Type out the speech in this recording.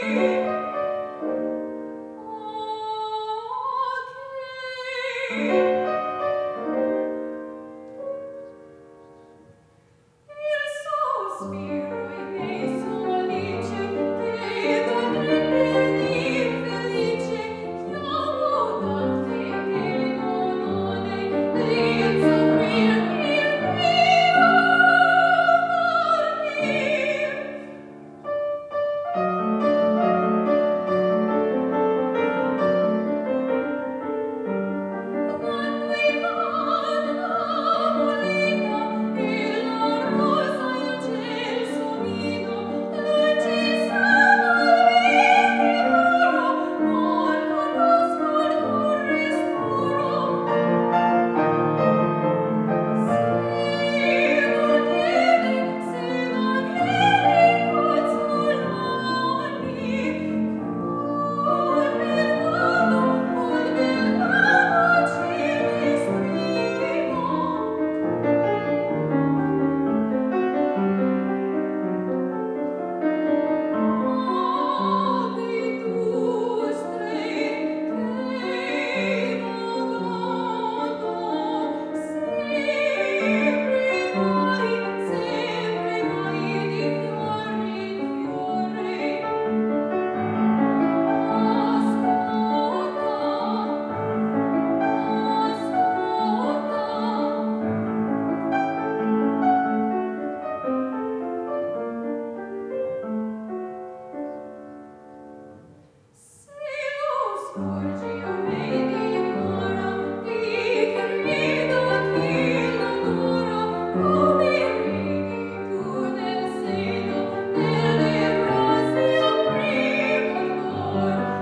Thank you. Lord.